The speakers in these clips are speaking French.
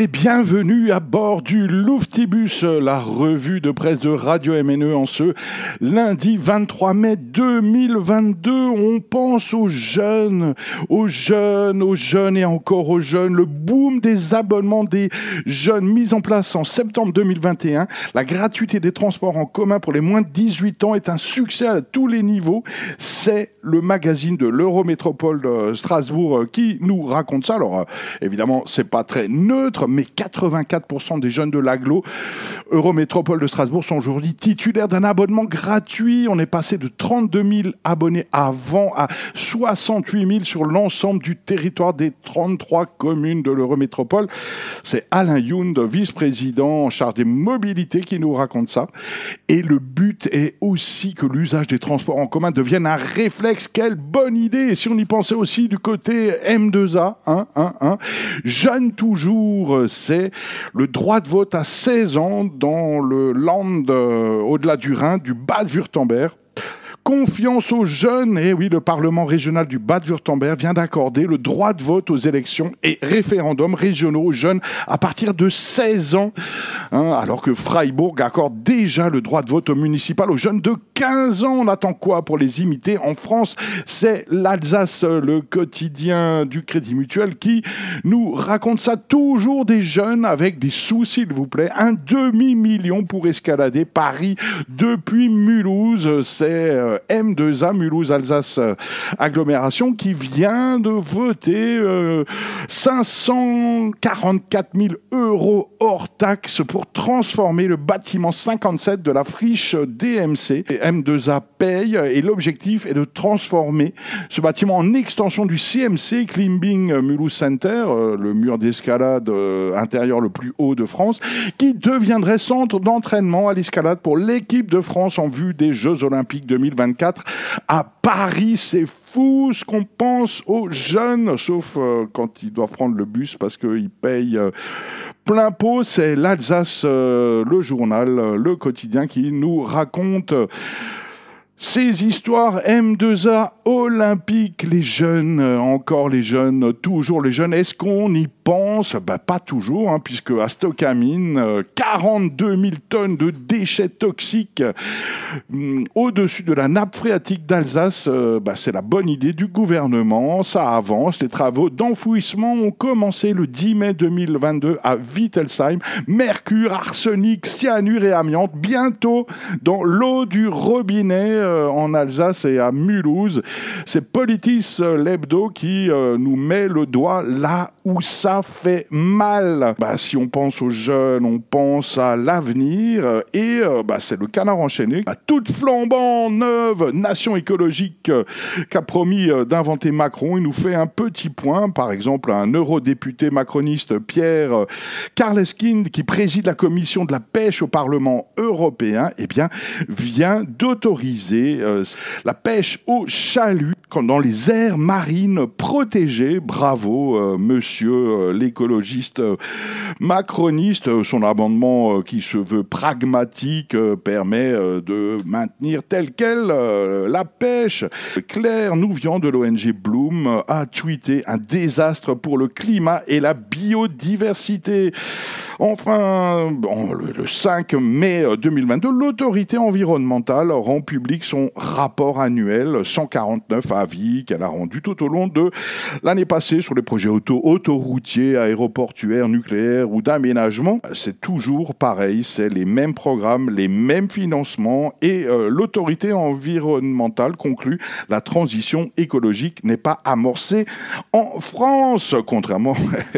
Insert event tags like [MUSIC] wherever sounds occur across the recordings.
Et bienvenue à bord du Louftibus, la revue de presse de Radio MNE en ce lundi 23 mai 2022. On pense aux jeunes, aux jeunes, aux jeunes et encore aux jeunes. Le boom des abonnements des jeunes mis en place en septembre 2021. La gratuité des transports en commun pour les moins de 18 ans est un succès à tous les niveaux. C'est le magazine de l'Eurométropole de Strasbourg qui nous raconte ça. Alors, euh, évidemment, c'est pas très neutre, mais 84% des jeunes de l'aglo Eurométropole de Strasbourg sont aujourd'hui titulaires d'un abonnement gratuit. On est passé de 32 000 abonnés avant à 68 000 sur l'ensemble du territoire des 33 communes de l'Eurométropole. C'est Alain Yound, vice-président en charge des mobilités, qui nous raconte ça. Et le but est aussi que l'usage des transports en commun devienne un réflexe. Quelle bonne idée Et si on y pensait aussi du côté M2A, hein, hein, hein, toujours, c'est le droit de vote à 16 ans dans le land euh, au-delà du Rhin du Bade-Württemberg confiance aux jeunes. Et oui, le Parlement régional du Bade-Württemberg vient d'accorder le droit de vote aux élections et référendums régionaux aux jeunes à partir de 16 ans, hein, alors que Freiburg accorde déjà le droit de vote au municipal aux jeunes de 15 ans. On attend quoi pour les imiter En France, c'est l'Alsace, le quotidien du Crédit Mutuel, qui nous raconte ça toujours des jeunes avec des sous, s'il vous plaît. Un demi-million pour escalader Paris depuis Mulhouse. C'est euh, M2A, Mulhouse-Alsace euh, Agglomération, qui vient de voter 544 euh, 000 euros hors taxes pour transformer le bâtiment 57 de la friche DMC. M2A paye et l'objectif est de transformer ce bâtiment en extension du CMC Climbing Mulhouse Center, euh, le mur d'escalade intérieur le plus haut de France, qui deviendrait centre d'entraînement à l'escalade pour l'équipe de France en vue des Jeux Olympiques 2024 à Paris. C'est fou ce qu'on pense aux jeunes, sauf euh, quand ils doivent prendre le bus parce qu'ils payent euh, plein pot. C'est l'Alsace, euh, le journal, le quotidien qui nous raconte ces histoires M2A olympiques, les jeunes, encore les jeunes, toujours les jeunes. Est-ce qu'on y bah, Pas toujours, hein, puisque à Stockamine, 42 000 tonnes de déchets toxiques mm, au-dessus de la nappe phréatique d'Alsace. Euh, bah, c'est la bonne idée du gouvernement. Ça avance. Les travaux d'enfouissement ont commencé le 10 mai 2022 à Wittelsheim. Mercure, arsenic, cyanure et amiante. Bientôt dans l'eau du robinet euh, en Alsace et à Mulhouse. C'est Politis euh, l'hebdo qui nous met le doigt là où ça fait mal. Bah, si on pense aux jeunes, on pense à l'avenir et bah, c'est le canard enchaîné. Bah, toute flambant neuve nation écologique qu'a promis d'inventer Macron. Il nous fait un petit point, par exemple, un eurodéputé macroniste, Pierre Karleskind, qui préside la commission de la pêche au Parlement européen, eh bien, vient d'autoriser euh, la pêche au chalut dans les aires marines protégées. Bravo, euh, monsieur euh, l'écologiste macroniste. Son amendement qui se veut pragmatique permet de maintenir telle quelle la pêche. Claire Nouvian de l'ONG Bloom a tweeté un désastre pour le climat et la biodiversité. Enfin, le 5 mai 2022, l'autorité environnementale rend public son rapport annuel 149 qu'elle a rendu tout au long de l'année passée sur les projets auto autoroutiers, aéroportuaires, nucléaires ou d'aménagement. C'est toujours pareil, c'est les mêmes programmes, les mêmes financements et euh, l'autorité environnementale conclut la transition écologique n'est pas amorcée en France, contrairement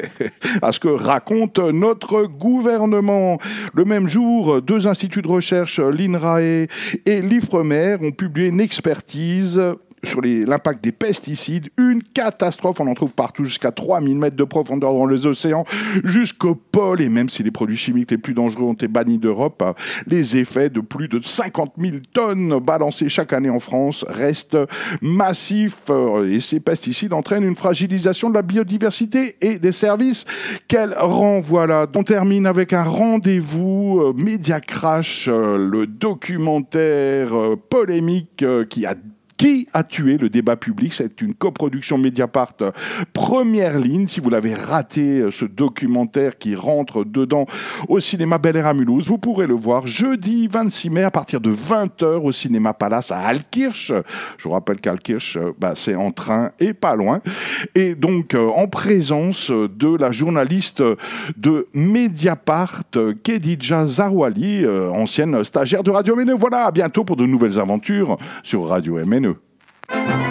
[LAUGHS] à ce que raconte notre gouvernement. Le même jour, deux instituts de recherche, l'INRAE et l'IFREMER, ont publié une expertise sur l'impact des pesticides, une catastrophe, on en trouve partout, jusqu'à 3000 mètres de profondeur dans les océans, jusqu'au pôle, et même si les produits chimiques les plus dangereux ont été bannis d'Europe, les effets de plus de 50 000 tonnes balancées chaque année en France restent massifs, et ces pesticides entraînent une fragilisation de la biodiversité et des services qu'elle renvoie là. On termine avec un rendez-vous euh, Media Crash, euh, le documentaire euh, polémique qui a Qui a tué le débat public? C'est une coproduction Mediapart première ligne. Si vous l'avez raté, ce documentaire qui rentre dedans au cinéma Bel Air à Mulhouse, vous pourrez le voir jeudi 26 mai à partir de 20h au cinéma Palace à Alkirch. Je vous rappelle qu'Alkirch, bah, c'est en train et pas loin. Et donc, en présence de la journaliste de Mediapart, Kedija Zarouali, euh, ancienne stagiaire de Radio MNE. Voilà, à bientôt pour de nouvelles aventures sur Radio MNE. Thank you.